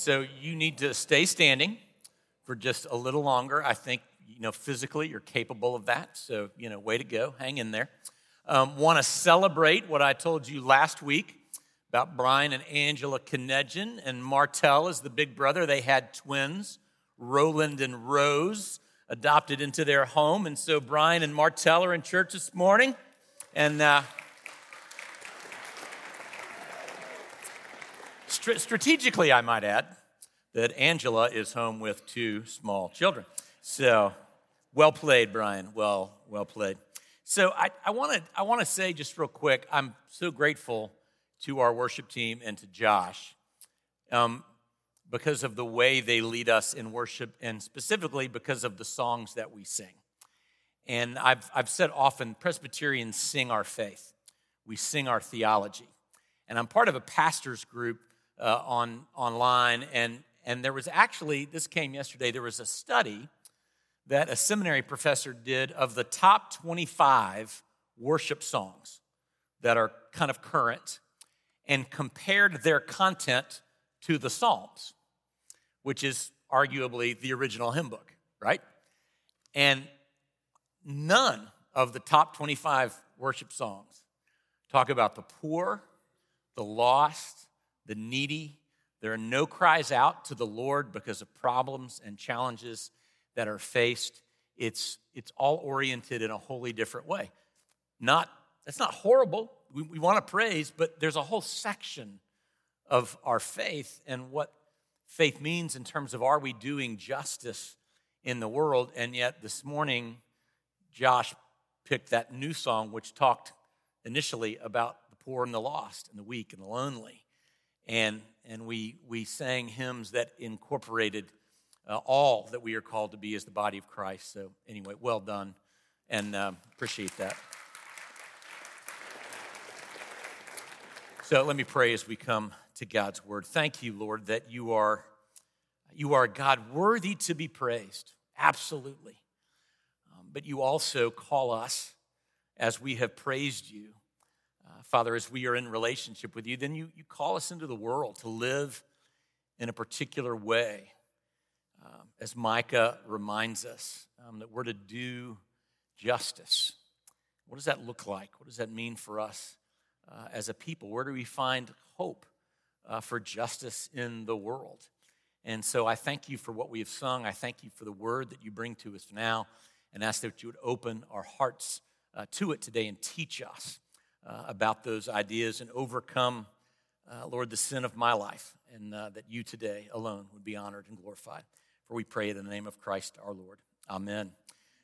So you need to stay standing for just a little longer. I think, you know, physically you're capable of that. So, you know, way to go. Hang in there. Um, Want to celebrate what I told you last week about Brian and Angela Knejan and Martell as the big brother. They had twins, Roland and Rose, adopted into their home. And so Brian and Martell are in church this morning. And uh, strategically, I might add, that Angela is home with two small children. So, well played, Brian. Well, well played. So, I, want to I wanna say just real quick, I'm so grateful to our worship team and to Josh um, because of the way they lead us in worship and specifically because of the songs that we sing. And I've, I've said often Presbyterians sing our faith, we sing our theology. And I'm part of a pastor's group uh, on, online, and, and there was actually, this came yesterday, there was a study that a seminary professor did of the top 25 worship songs that are kind of current and compared their content to the Psalms, which is arguably the original hymn book, right? And none of the top 25 worship songs talk about the poor, the lost, the needy. There are no cries out to the Lord because of problems and challenges that are faced. It's, it's all oriented in a wholly different way. Not, that's not horrible. We, we want to praise, but there's a whole section of our faith and what faith means in terms of are we doing justice in the world. And yet this morning, Josh picked that new song, which talked initially about the poor and the lost and the weak and the lonely. And, and we, we sang hymns that incorporated uh, all that we are called to be as the body of Christ. So, anyway, well done and um, appreciate that. So, let me pray as we come to God's word. Thank you, Lord, that you are, you are God worthy to be praised. Absolutely but you also call us as we have praised you. Uh, Father, as we are in relationship with you, then you, you call us into the world to live in a particular way. Um, as Micah reminds us, um, that we're to do justice. What does that look like? What does that mean for us uh, as a people? Where do we find hope uh, for justice in the world? And so I thank you for what we have sung. I thank you for the word that you bring to us now and ask that you would open our hearts uh, to it today and teach us uh, about those ideas and overcome, uh, Lord, the sin of my life, and uh, that you today alone would be honored and glorified. For we pray in the name of Christ our Lord. Amen.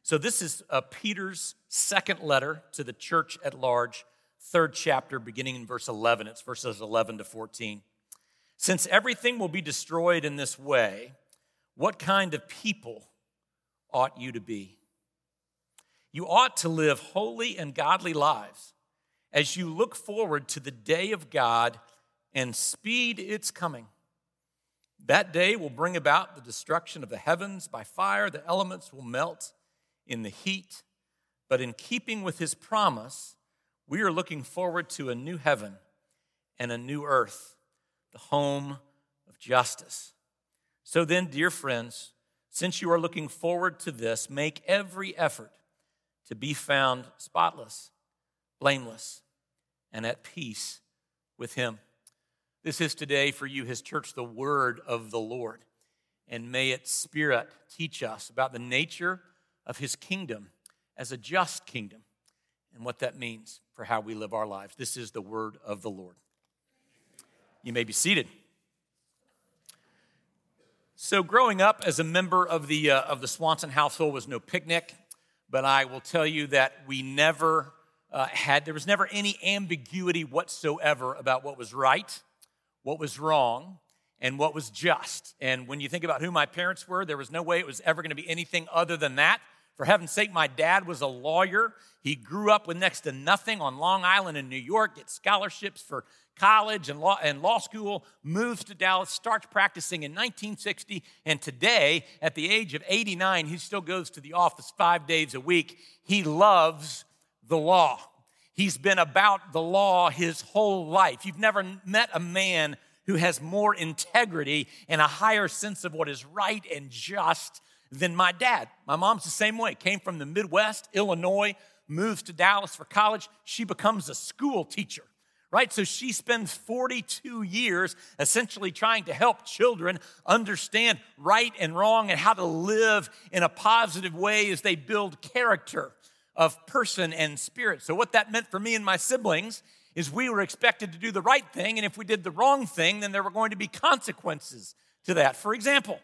So, this is uh, Peter's second letter to the church at large, third chapter, beginning in verse 11. It's verses 11 to 14. Since everything will be destroyed in this way, what kind of people ought you to be? You ought to live holy and godly lives as you look forward to the day of God and speed its coming. That day will bring about the destruction of the heavens by fire, the elements will melt in the heat. But in keeping with his promise, we are looking forward to a new heaven and a new earth, the home of justice. So then, dear friends, since you are looking forward to this, make every effort to be found spotless, blameless, and at peace with Him. This is today for you, His church, the word of the Lord. And may its Spirit teach us about the nature of His kingdom as a just kingdom and what that means for how we live our lives. This is the word of the Lord. You may be seated. So, growing up as a member of the, uh, of the Swanson household was no picnic but I will tell you that we never uh, had, there was never any ambiguity whatsoever about what was right, what was wrong, and what was just. And when you think about who my parents were, there was no way it was ever going to be anything other than that. For heaven's sake, my dad was a lawyer. He grew up with next to nothing on Long Island in New York, get scholarships for college and law, and law school, moves to Dallas, starts practicing in 1960, and today, at the age of 89, he still goes to the office five days a week. He loves the law. He's been about the law his whole life. You've never met a man who has more integrity and a higher sense of what is right and just than my dad. My mom's the same way, came from the Midwest, Illinois, moves to Dallas for college. She becomes a school teacher right? So she spends 42 years essentially trying to help children understand right and wrong and how to live in a positive way as they build character of person and spirit. So, what that meant for me and my siblings is we were expected to do the right thing, and if we did the wrong thing, then there were going to be consequences to that. For example,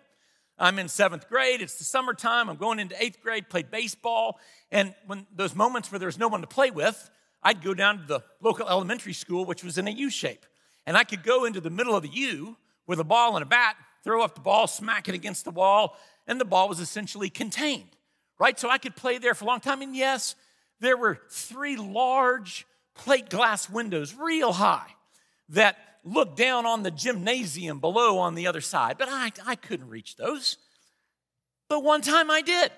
I'm in seventh grade, it's the summertime, I'm going into eighth grade, play baseball, and when those moments where there's no one to play with, I'd go down to the local elementary school, which was in a U shape. And I could go into the middle of the U with a ball and a bat, throw up the ball, smack it against the wall, and the ball was essentially contained, right? So I could play there for a long time. And yes, there were three large plate glass windows, real high, that looked down on the gymnasium below on the other side, but I, I couldn't reach those. But one time I did.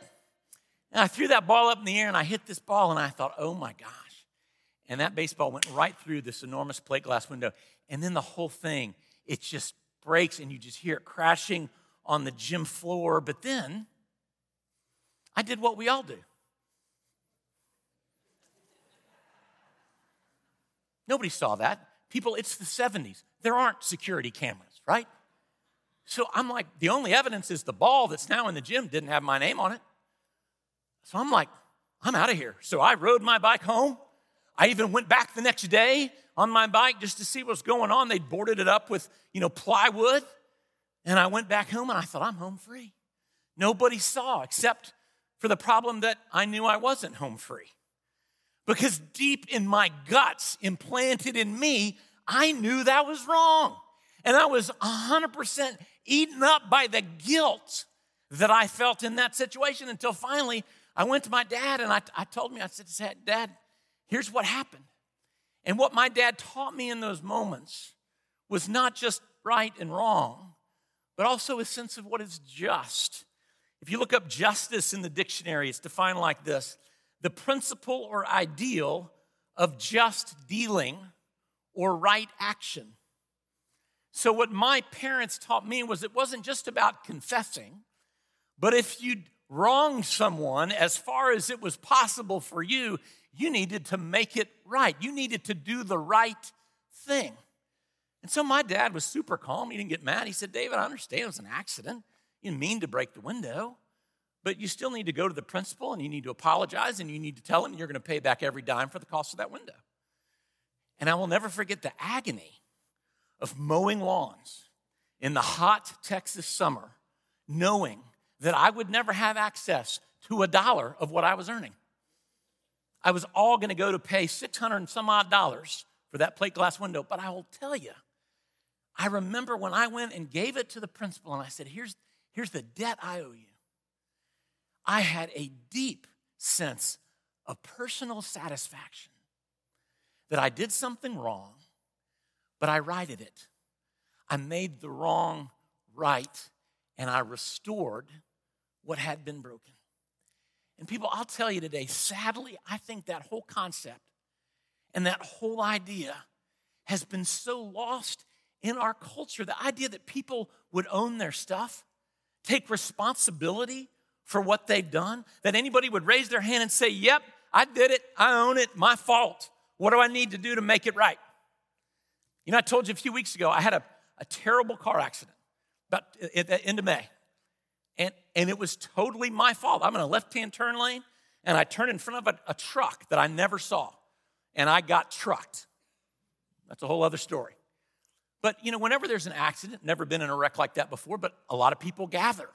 And I threw that ball up in the air and I hit this ball and I thought, oh my gosh and that baseball went right through this enormous plate glass window. And then the whole thing, it just breaks and you just hear it crashing on the gym floor. But then I did what we all do. Nobody saw that. People, it's the 70s. There aren't security cameras, right? So I'm like, the only evidence is the ball that's now in the gym didn't have my name on it. So I'm like, I'm out of here. So I rode my bike home. I even went back the next day on my bike just to see what's going on. They'd boarded it up with, you know, plywood. And I went back home and I thought, I'm home free. Nobody saw except for the problem that I knew I wasn't home free. Because deep in my guts, implanted in me, I knew that was wrong. And I was 100% eaten up by the guilt that I felt in that situation until finally I went to my dad and I, I told me, I said, Dad, Here's what happened. And what my dad taught me in those moments was not just right and wrong, but also a sense of what is just. If you look up justice in the dictionary, it's defined like this the principle or ideal of just dealing or right action. So, what my parents taught me was it wasn't just about confessing, but if you'd wronged someone as far as it was possible for you, you needed to make it right. You needed to do the right thing. And so my dad was super calm. He didn't get mad. He said, David, I understand it was an accident. You mean to break the window, but you still need to go to the principal and you need to apologize and you need to tell him you're going to pay back every dime for the cost of that window. And I will never forget the agony of mowing lawns in the hot Texas summer, knowing that I would never have access to a dollar of what I was earning. I was all going to go to pay 600 and some odd dollars for that plate glass window. But I will tell you, I remember when I went and gave it to the principal and I said, here's, here's the debt I owe you. I had a deep sense of personal satisfaction that I did something wrong, but I righted it. I made the wrong right and I restored what had been broken. And people, I'll tell you today, sadly, I think that whole concept and that whole idea has been so lost in our culture. The idea that people would own their stuff, take responsibility for what they've done, that anybody would raise their hand and say, Yep, I did it, I own it, my fault. What do I need to do to make it right? You know, I told you a few weeks ago, I had a, a terrible car accident about uh, at the end of May. And, and it was totally my fault. I'm in a left hand turn lane, and I turned in front of a, a truck that I never saw, and I got trucked. That's a whole other story. But, you know, whenever there's an accident, never been in a wreck like that before, but a lot of people gather.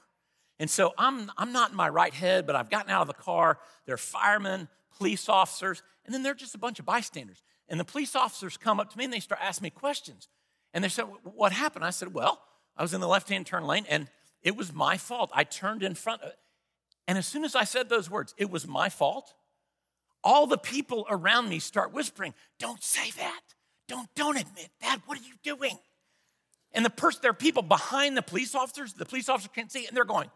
And so I'm, I'm not in my right head, but I've gotten out of the car. There are firemen, police officers, and then there are just a bunch of bystanders. And the police officers come up to me and they start asking me questions. And they said, What happened? I said, Well, I was in the left hand turn lane and it was my fault. I turned in front of And as soon as I said those words, it was my fault, all the people around me start whispering, Don't say that. Don't, don't admit that. What are you doing? And the person, there are people behind the police officers, the police officer can't see, and they're going,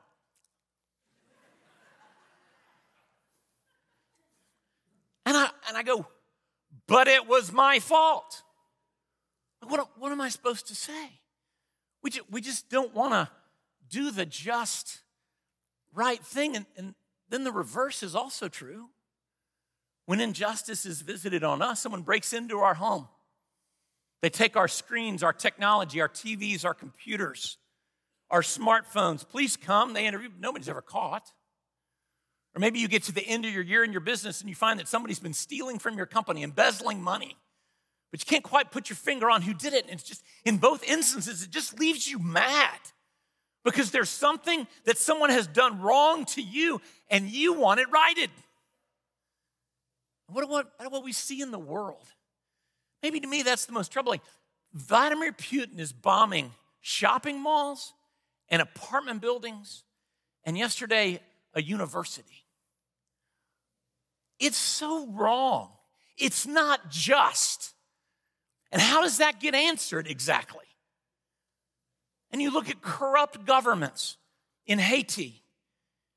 And I, and I go, but it was my fault. What, what am I supposed to say? We just, we just don't want to do the just right thing. And, and then the reverse is also true. When injustice is visited on us, someone breaks into our home. They take our screens, our technology, our TVs, our computers, our smartphones. Please come. They interview. Nobody's ever caught. Or maybe you get to the end of your year in your business and you find that somebody's been stealing from your company, embezzling money, but you can't quite put your finger on who did it. And it's just, in both instances, it just leaves you mad because there's something that someone has done wrong to you and you want it righted. What, what, what we see in the world? Maybe to me that's the most troubling. Vladimir Putin is bombing shopping malls and apartment buildings, and yesterday, a university. It's so wrong. It's not just. And how does that get answered exactly? And you look at corrupt governments in Haiti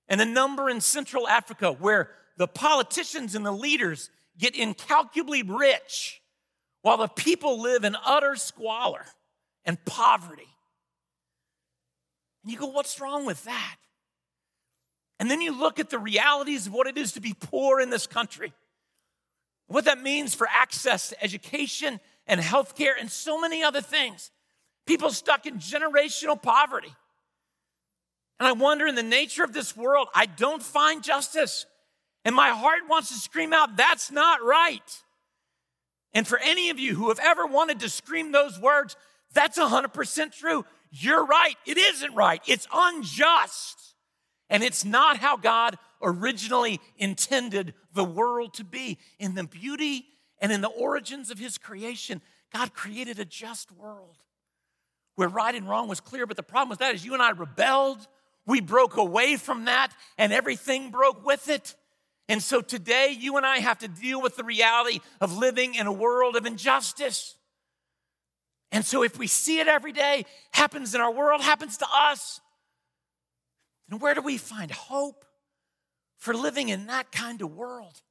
and a number in Central Africa where the politicians and the leaders get incalculably rich while the people live in utter squalor and poverty. And you go, what's wrong with that? And then you look at the realities of what it is to be poor in this country, what that means for access to education and healthcare and so many other things. People stuck in generational poverty. And I wonder in the nature of this world, I don't find justice. And my heart wants to scream out, that's not right. And for any of you who have ever wanted to scream those words, that's 100% true. You're right. It isn't right. It's unjust. And it's not how God originally intended the world to be. In the beauty and in the origins of His creation, God created a just world where right and wrong was clear. But the problem with that is you and I rebelled. We broke away from that, and everything broke with it. And so today, you and I have to deal with the reality of living in a world of injustice. And so, if we see it every day, happens in our world, happens to us, then where do we find hope for living in that kind of world?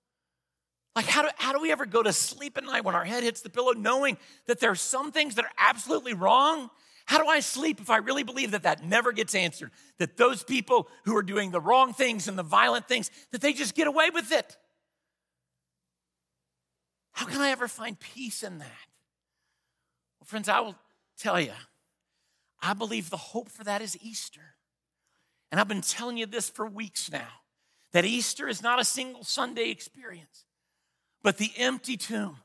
Like, how do, how do we ever go to sleep at night when our head hits the pillow knowing that there are some things that are absolutely wrong how do I sleep if I really believe that that never gets answered? That those people who are doing the wrong things and the violent things, that they just get away with it? How can I ever find peace in that? Well, friends, I will tell you, I believe the hope for that is Easter. And I've been telling you this for weeks now that Easter is not a single Sunday experience, but the empty tomb,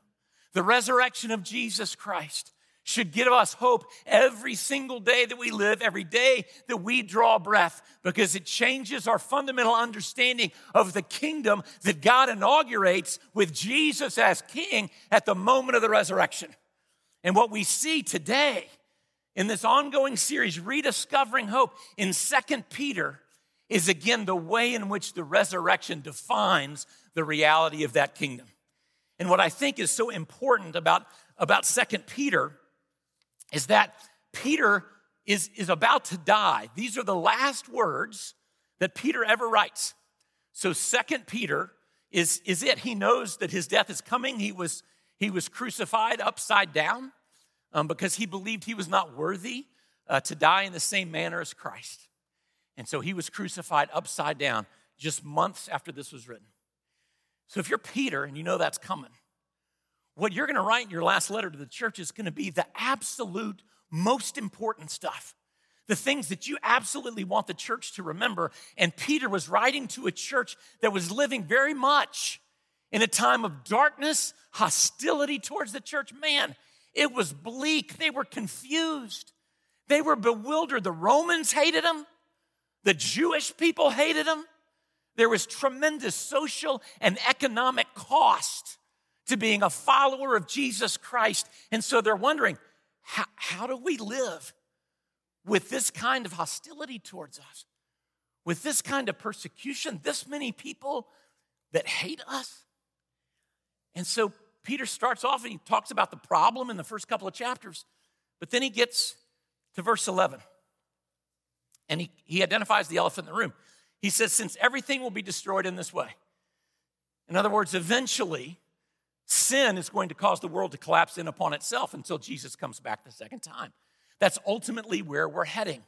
the resurrection of Jesus Christ should give us hope every single day that we live, every day that we draw breath, because it changes our fundamental understanding of the kingdom that God inaugurates with Jesus as king at the moment of the resurrection. And what we see today in this ongoing series, Rediscovering Hope in Second Peter, is again the way in which the resurrection defines the reality of that kingdom. And what I think is so important about, about Second Peter is that Peter is, is about to die. These are the last words that Peter ever writes. So, Second Peter is, is it. He knows that his death is coming. He was, he was crucified upside down um, because he believed he was not worthy uh, to die in the same manner as Christ. And so he was crucified upside down just months after this was written. So, if you're Peter and you know that's coming, what you're going to write in your last letter to the church is going to be the absolute most important stuff. The things that you absolutely want the church to remember. And Peter was writing to a church that was living very much in a time of darkness, hostility towards the church. Man, it was bleak. They were confused. They were bewildered. The Romans hated them, the Jewish people hated them. There was tremendous social and economic cost to being a follower of Jesus Christ. And so they're wondering, how, how do we live with this kind of hostility towards us? With this kind of persecution, this many people that hate us? And so Peter starts off and he talks about the problem in the first couple of chapters, but then he gets to verse 11 and he, he identifies the elephant in the room. He says, Since everything will be destroyed in this way, in other words, eventually, sin is going to cause the world to collapse in upon itself until Jesus comes back the second time. That's ultimately where we're heading.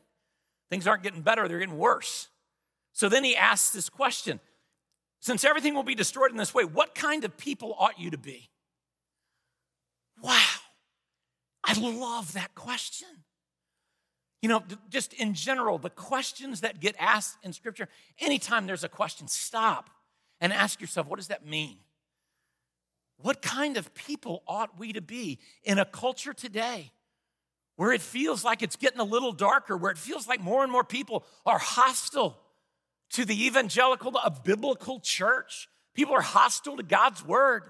Things aren't getting better, they're getting worse. So then he asks this question Since everything will be destroyed in this way, what kind of people ought you to be? Wow, I love that question. You know, just in general, the questions that get asked in Scripture, anytime there's a question, stop and ask yourself, what does that mean? What kind of people ought we to be in a culture today where it feels like it's getting a little darker, where it feels like more and more people are hostile to the evangelical, a biblical church? People are hostile to God's word.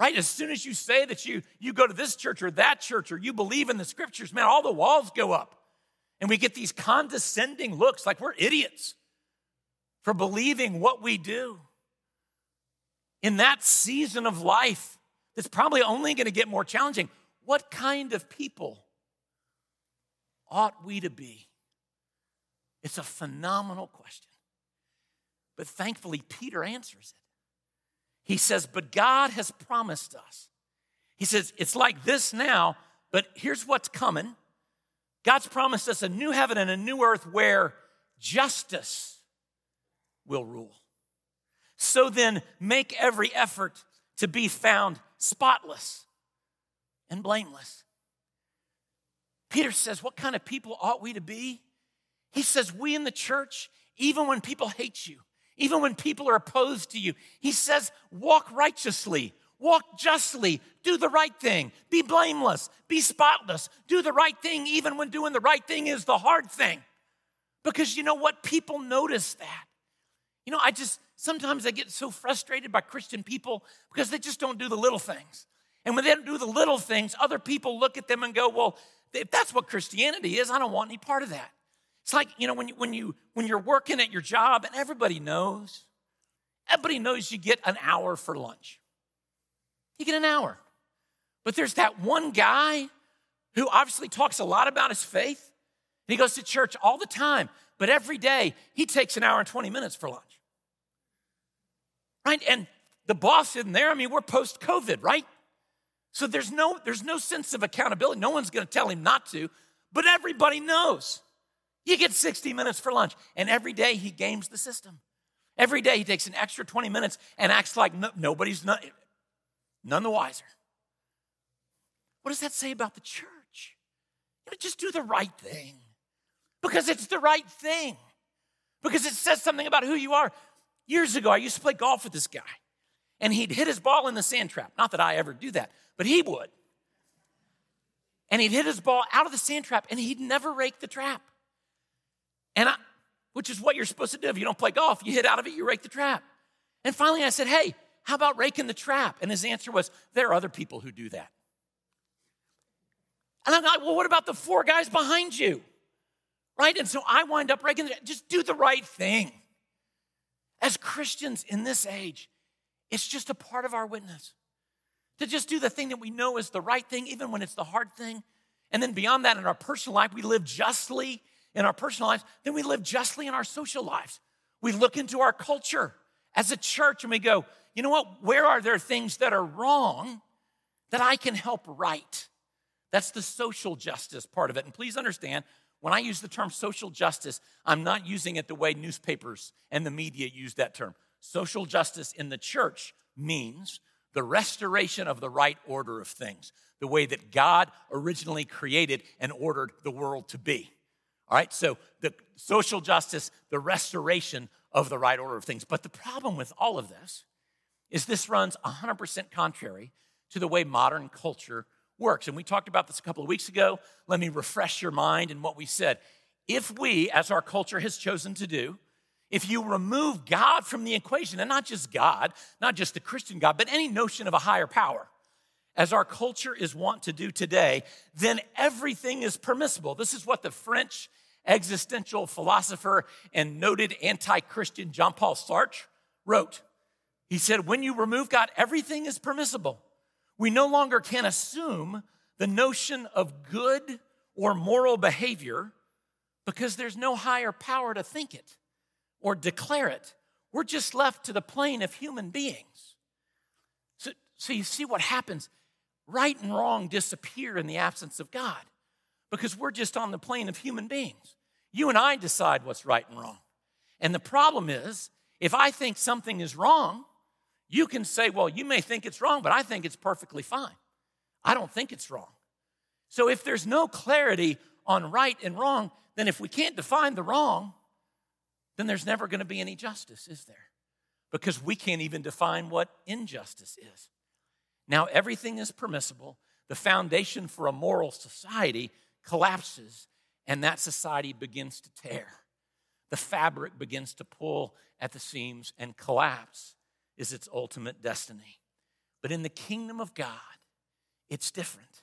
Right? As soon as you say that you, you go to this church or that church or you believe in the scriptures, man, all the walls go up. And we get these condescending looks like we're idiots for believing what we do. In that season of life, that's probably only going to get more challenging. What kind of people ought we to be? It's a phenomenal question. But thankfully, Peter answers it. He says, But God has promised us. He says, It's like this now, but here's what's coming. God's promised us a new heaven and a new earth where justice will rule. So then, make every effort to be found spotless and blameless. Peter says, What kind of people ought we to be? He says, We in the church, even when people hate you, even when people are opposed to you, he says, Walk righteously, walk justly, do the right thing, be blameless, be spotless, do the right thing, even when doing the right thing is the hard thing. Because you know what? People notice that. You know, I just sometimes I get so frustrated by Christian people because they just don't do the little things. And when they don't do the little things, other people look at them and go, Well, if that's what Christianity is, I don't want any part of that. It's like, you know, when you, when you when you're working at your job and everybody knows, everybody knows you get an hour for lunch. You get an hour. But there's that one guy who obviously talks a lot about his faith. And he goes to church all the time, but every day he takes an hour and 20 minutes for lunch. Right? And the boss isn't there. I mean, we're post COVID, right? So there's no, there's no sense of accountability. No one's going to tell him not to, but everybody knows. You get 60 minutes for lunch. And every day he games the system. Every day he takes an extra 20 minutes and acts like no, nobody's not, none the wiser. What does that say about the church? You know, just do the right thing because it's the right thing, because it says something about who you are. Years ago, I used to play golf with this guy, and he'd hit his ball in the sand trap. Not that I ever do that, but he would. And he'd hit his ball out of the sand trap, and he'd never rake the trap. And I, which is what you're supposed to do. If you don't play golf, you hit out of it, you rake the trap. And finally, I said, Hey, how about raking the trap? And his answer was, There are other people who do that. And I'm like, Well, what about the four guys behind you? Right? And so I wind up raking the Just do the right thing. As Christians in this age, it's just a part of our witness to just do the thing that we know is the right thing, even when it's the hard thing. And then beyond that, in our personal life, we live justly in our personal lives, then we live justly in our social lives. We look into our culture as a church and we go, you know what? Where are there things that are wrong that I can help right? That's the social justice part of it. And please understand, when I use the term social justice, I'm not using it the way newspapers and the media use that term. Social justice in the church means the restoration of the right order of things, the way that God originally created and ordered the world to be. All right, so the social justice, the restoration of the right order of things. But the problem with all of this is this runs 100% contrary to the way modern culture works. And we talked about this a couple of weeks ago. Let me refresh your mind in what we said. If we, as our culture has chosen to do, if you remove God from the equation, and not just God, not just the Christian God, but any notion of a higher power, as our culture is wont to do today, then everything is permissible. This is what the French existential philosopher and noted anti Christian Jean Paul Sartre wrote. He said, When you remove God, everything is permissible. We no longer can assume the notion of good or moral behavior because there's no higher power to think it or declare it. We're just left to the plane of human beings. So, so you see what happens right and wrong disappear in the absence of God. because we're just on the plane of human beings. You and I decide what's right and wrong. And the problem is, if I think something is wrong, you can say, well, you may think it's wrong, but I think it's perfectly fine. I don't think it's wrong. So if there's no clarity on right and wrong, then if we can't define the wrong, then there's never going to be any justice, is there? Because we can't even define what injustice is. Now, everything is permissible. The foundation for a moral society collapses, and that society begins to tear. The fabric begins to pull at the seams, and collapse is its ultimate destiny. But in the kingdom of God, it's different.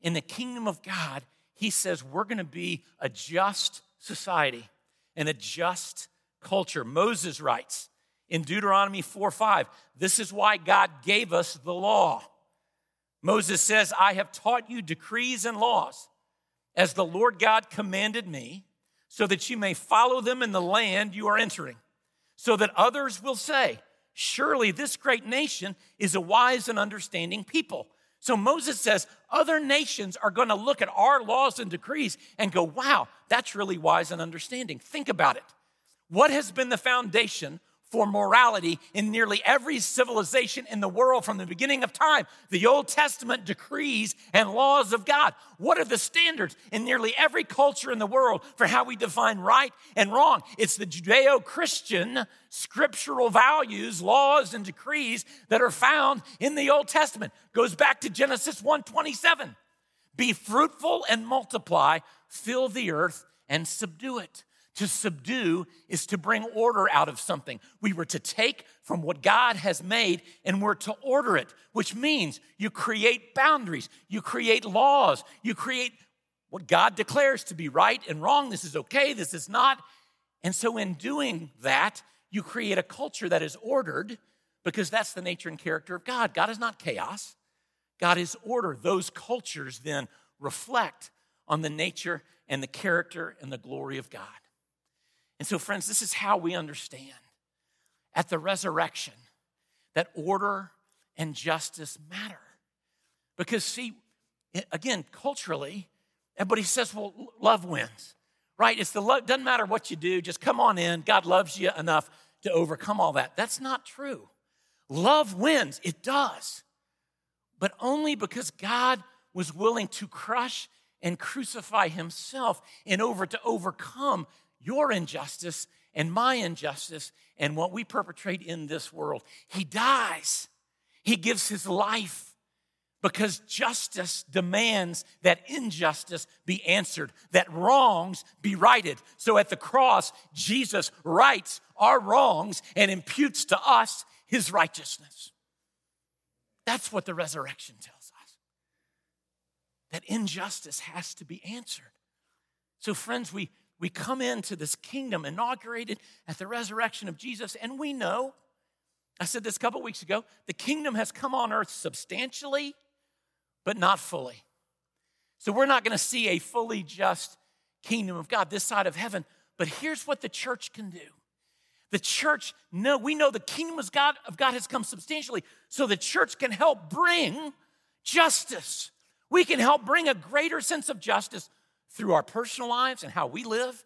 In the kingdom of God, he says we're going to be a just society and a just culture. Moses writes in Deuteronomy 4 5, this is why God gave us the law. Moses says, I have taught you decrees and laws as the Lord God commanded me, so that you may follow them in the land you are entering, so that others will say, Surely this great nation is a wise and understanding people. So Moses says other nations are going to look at our laws and decrees and go, wow, that's really wise and understanding. Think about it. What has been the foundation for morality in nearly every civilization in the world from the beginning of time. The Old Testament decrees and laws of God. What are the standards in nearly every culture in the world for how we define right and wrong? It's the Judeo Christian scriptural values, laws, and decrees that are found in the Old Testament. Goes back to Genesis 1 27. Be fruitful and multiply, fill the earth and subdue it. To subdue is to bring order out of something. We were to take from what God has made and we're to order it, which means you create boundaries, you create laws, you create what God declares to be right and wrong. This is okay, this is not. And so, in doing that, you create a culture that is ordered because that's the nature and character of God. God is not chaos, God is order. Those cultures then reflect on the nature and the character and the glory of God. And so, friends, this is how we understand at the resurrection that order and justice matter. Because, see, again, culturally, everybody says, well, love wins, right? It's the doesn't matter what you do, just come on in. God loves you enough to overcome all that. That's not true. Love wins, it does, but only because God was willing to crush and crucify himself in order to overcome your injustice and my injustice and what we perpetrate in this world. He dies, he gives his life because justice demands that injustice be answered, that wrongs be righted. So at the cross, Jesus rights our wrongs and imputes to us his righteousness. That's what the resurrection tells us. That injustice has to be answered. So, friends, we, we come into this kingdom inaugurated at the resurrection of Jesus, and we know, I said this a couple weeks ago, the kingdom has come on earth substantially, but not fully. So we're not to see a fully just kingdom of God this side of heaven. But here's what the church can do. The church, no, we know the kingdom of God, of God has come substantially, so the church can help bring justice. We can help bring a greater sense of justice through our personal lives and how we live,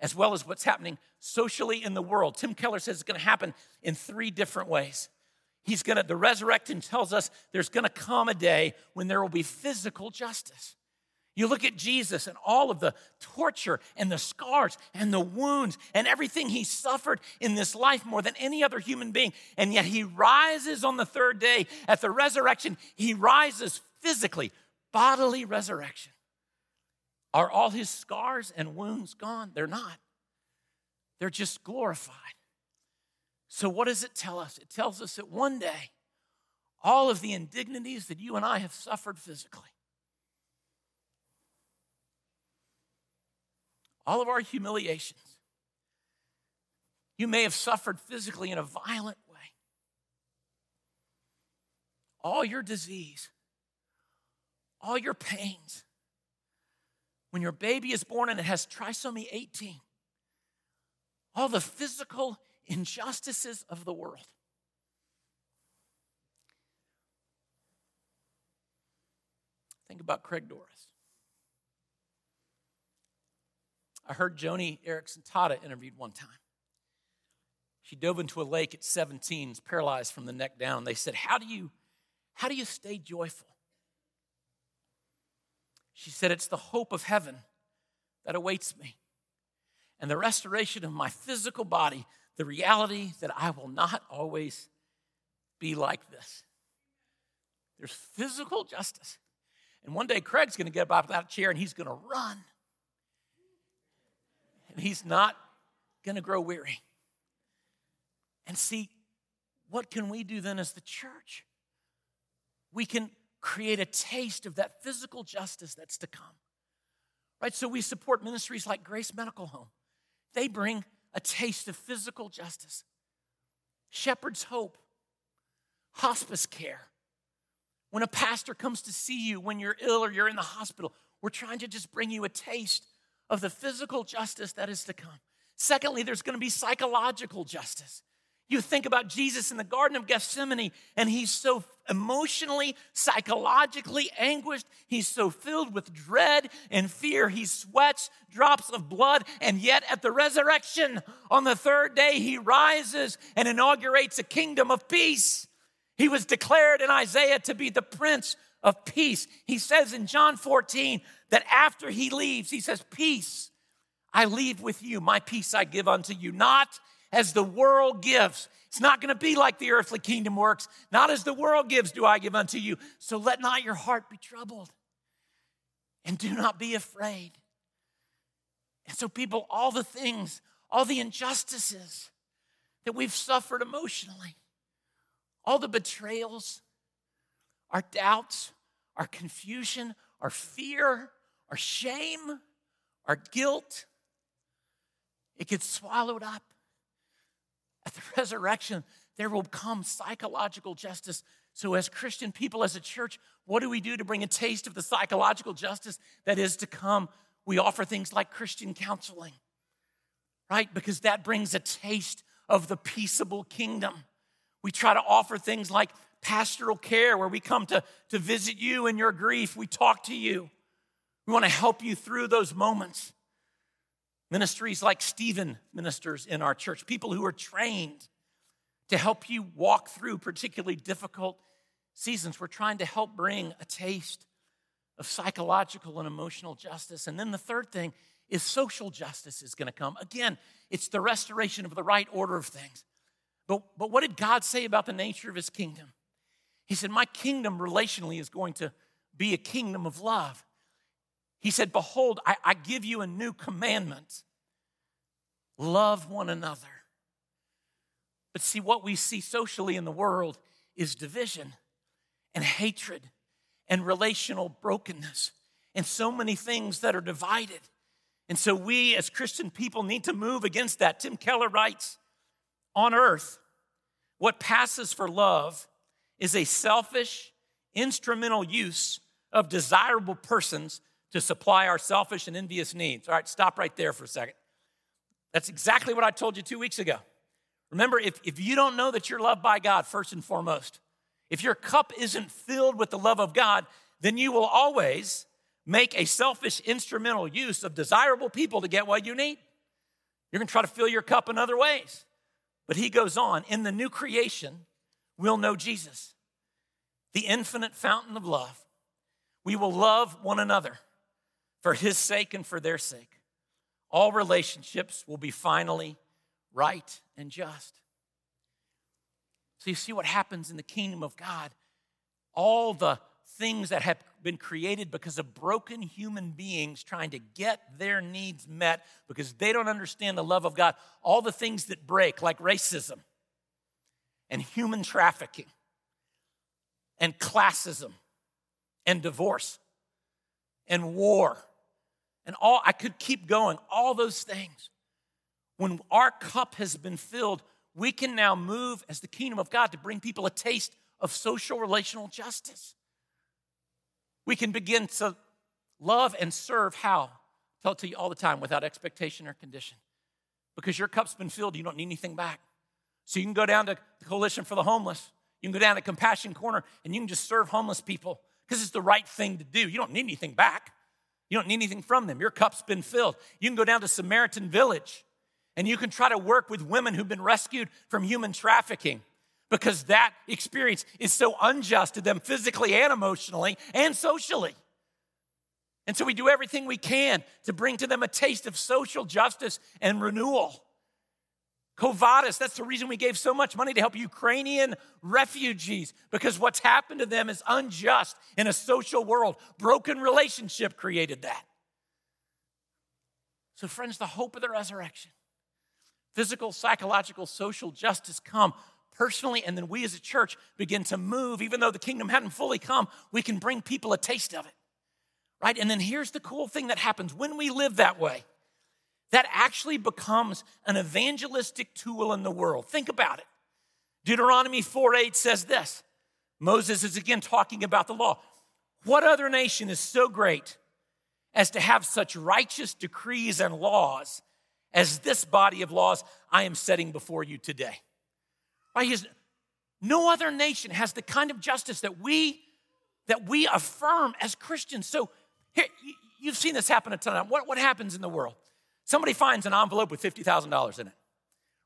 as well as what's happening socially in the world. Tim Keller says it's going to happen in three different ways. He's going to, the resurrection tells us there's going to come a day when there will be physical justice. You look at Jesus and all of the torture and the scars and the wounds and everything he suffered in this life more than any other human being. And yet he rises on the third day at the resurrection. He rises physically, bodily resurrection. Are all his scars and wounds gone? They're not. They're just glorified. So, what does it tell us? It tells us that one day, all of the indignities that you and I have suffered physically, all of our humiliations, you may have suffered physically in a violent way. All your disease, all your pains, when your baby is born and it has trisomy 18, all the physical injustices of the world. Think about Craig Doris. I heard Joni Eareckson Tada interviewed one time. She dove into a lake at 17, paralyzed from the neck down. They said, How do you, how do you stay joyful? She said, It's the hope of heaven that awaits me and the restoration of my physical body, the reality that I will not always be like this. There's physical justice. And one day Craig's going to get up out of that chair and he's going to run. And he's not going to grow weary. And see, what can we do then as the church? We can create a taste of that physical justice that's to come. Right? So we support ministries like Grace Medical Home. They bring a taste of physical justice. Shepherd's Hope, hospice care. When a pastor comes to see you when you're ill or you're in the hospital, we're trying to just bring you a taste of the physical justice that is to come. Secondly, there's going to be psychological justice. You think about Jesus in the Garden of Gethsemane, and he's so emotionally, psychologically anguished. He's so filled with dread and fear. He sweats drops of blood, and yet at the resurrection on the third day, he rises and inaugurates a kingdom of peace. He was declared in Isaiah to be the Prince of Peace. He says in John 14 that after he leaves, he says, Peace I leave with you, my peace I give unto you, not as the world gives. It's not going to be like the earthly kingdom works. Not as the world gives do I give unto you. So let not your heart be troubled and do not be afraid. And so, people, all the things, all the injustices that we've suffered emotionally, all the betrayals, our doubts, our confusion, our fear, our shame, our guilt, it gets swallowed up resurrection, there will come psychological justice. So, as Christian people, as a church, what do we do to bring a taste of the psychological justice that is to come? We offer things like Christian counseling, right? Because that brings a taste of the peaceable kingdom. We try to offer things like pastoral care, where we come to, to visit you in your grief. We talk to you. We want to help you through those moments. Ministries like Stephen ministers in our church, people who are trained to help you walk through particularly difficult seasons. We're trying to help bring a taste of psychological and emotional justice. And then the third thing is social justice is going to come. Again, it's the restoration of the right order of things. But, but what did God say about the nature of his kingdom? He said, My kingdom relationally is going to be a kingdom of love. He said, Behold, I, I give you a new commandment love one another. But see, what we see socially in the world is division and hatred and relational brokenness and so many things that are divided. And so we as Christian people need to move against that. Tim Keller writes On earth, what passes for love is a selfish, instrumental use of desirable persons to supply our selfish and envious needs. All right, stop right there for a second. That's exactly what I told you two weeks ago. Remember, if, if you don't know that you're loved by God, first and foremost, if your cup isn't filled with the love of God, then you will always make a selfish, instrumental use of desirable people to get what you need. You're gonna try to fill your cup in other ways. But he goes on, in the new creation, we'll know Jesus, the infinite fountain of love. We will love one another for his sake and for their sake. All relationships will be finally right and just. So you see what happens in the kingdom of God. All the things that have been created because of broken human beings trying to get their needs met because they don't understand the love of God. All the things that break, like racism and human trafficking and classism and divorce and war and all I could keep going, all those things. When our cup has been filled, we can now move as the kingdom of God to bring people a taste of social relational justice. We can begin to love and serve how? I tell it to you all the time without expectation or condition. Because your cup's been filled, you don't need anything back. So you can go down to the Coalition for the Homeless, you can go down to Compassion Corner, and you can just serve homeless people because it's the right thing to do. You don't need anything back. You don't need anything from them. Your cup's been filled. You can go down to Samaritan village and you can try to work with women who've been rescued from human trafficking because that experience is so unjust to them physically and emotionally and socially. And so we do everything we can to bring to them a taste of social justice and renewal. Quo that's the reason we gave so much money to help Ukrainian refugees because what's happened to them is unjust in a social world. Broken relationship created that. So, friends, the hope of the resurrection physical, psychological, social justice come personally, and then we as a church begin to move. Even though the kingdom hadn't fully come, we can bring people a taste of it. Right? And then here's the cool thing that happens when we live that way that actually becomes an evangelistic tool in the world. Think about it. Deuteronomy 4 8 says this Moses is again talking about the law. What other nation is so great as to have such righteous decrees and laws as this body of laws I am setting before you today? Right? no other nation has the kind of justice that we that we affirm as Christians. So here, you've seen this happen a ton. What, what happens in the world? Somebody finds an envelope with $50,000 in it,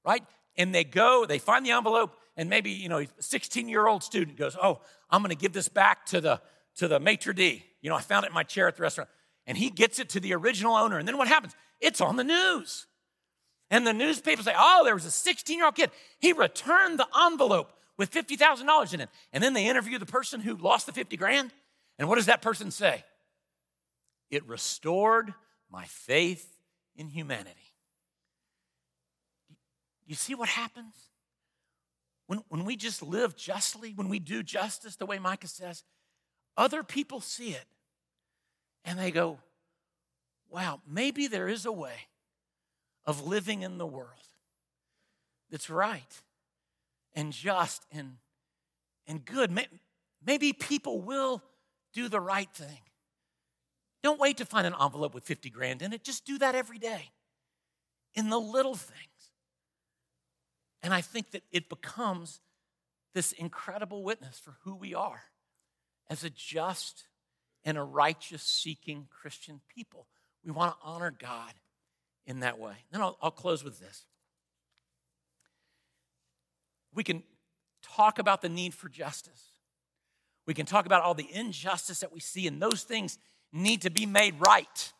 right? And they go, they find the envelope, and maybe, you know, a 16 year old student goes, Oh, I'm gonna give this back to the, to the maitre d'. You know, I found it in my chair at the restaurant. And he gets it to the original owner. And then what happens? It's on the news. And the newspapers say, Oh, there was a 16 year old kid. He returned the envelope with $50,000 in it. And then they interview the person who lost the 50 grand. And what does that person say? It restored my faith in humanity. You see what happens? When, when we just live justly, when we do justice the way Micah says, other people see it and they go, wow, maybe there is a way of living in the world that's right and just and, and good. Maybe people will do the right thing. Don't wait to find an envelope with 50 grand in it. Just do that every day in the little things. And I think that it becomes this incredible witness for who we are as a just and a righteous seeking Christian people. We want to honor God in that way. Then I'll, I'll close with this. We can talk about the need for justice. We can talk about all the injustice that we see, and those things need to be made right.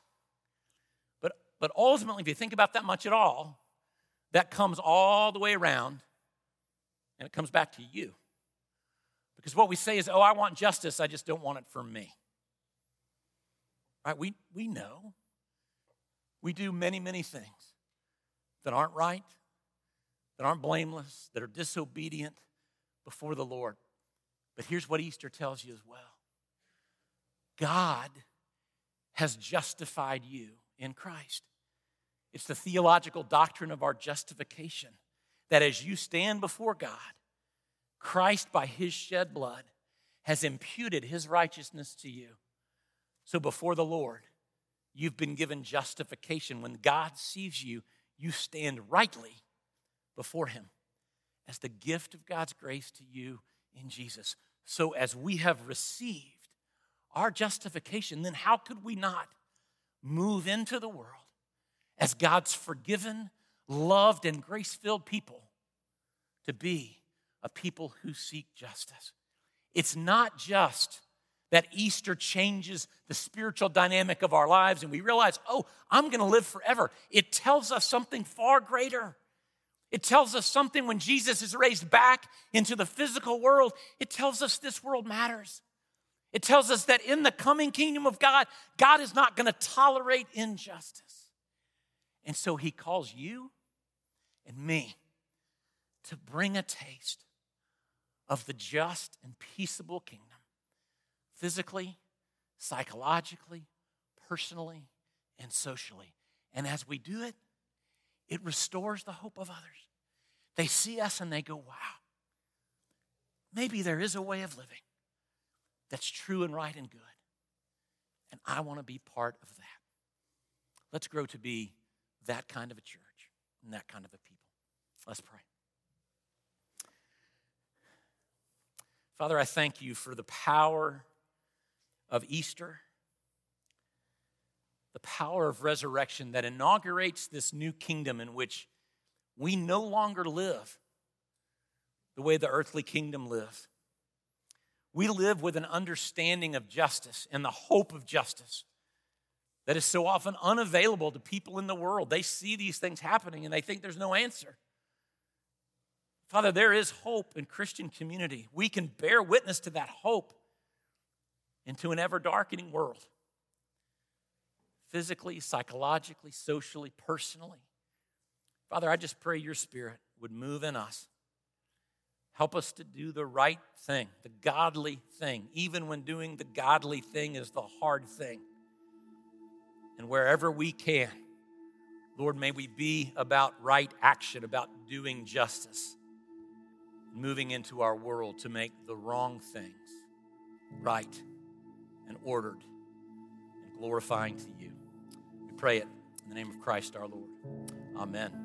But, but ultimately, if you think about that much at all, that comes all the way around and it comes back to you. Because what we say is, oh, I want justice, I just don't want it for me. Right? We, we know. We do many, many things that aren't right, that aren't blameless, that are disobedient before the Lord. But here's what Easter tells you as well God has justified you in Christ. It's the theological doctrine of our justification that as you stand before God, Christ, by his shed blood, has imputed his righteousness to you. So before the Lord, you've been given justification. When God sees you, you stand rightly before him as the gift of God's grace to you in Jesus. So as we have received our justification, then how could we not move into the world as God's forgiven, loved, and grace filled people to be a people who seek justice? It's not just that Easter changes the spiritual dynamic of our lives and we realize, oh, I'm going to live forever. It tells us something far greater. It tells us something when Jesus is raised back into the physical world. It tells us this world matters. It tells us that in the coming kingdom of God, God is not going to tolerate injustice. And so he calls you and me to bring a taste of the just and peaceable kingdom, physically, psychologically, personally, and socially. And as we do it, it restores the hope of others. They see us and they go, wow, maybe there is a way of living that's true and right and good. And I want to be part of that. Let's grow to be that kind of a church and that kind of a people. Let's pray. Father, I thank you for the power of Easter. the power of resurrection that inaugurates this new kingdom in which we no longer live the way the earthly kingdom lived. We live with an understanding of justice and the hope of justice that is so often unavailable to people in the world. They see these things happening and they think there's no answer. Father, there is hope in Christian community. We can bear witness to that hope into an ever darkening world. Physically, psychologically, socially, personally. Father, I just pray your spirit would move in us. Help us to do the right thing, the godly thing, even when doing the godly thing is the hard thing. And wherever we can, Lord, may we be about right action, about doing justice, moving into our world to make the wrong things right and ordered and glorifying to you. We pray it in the name of Christ our Lord. Amen.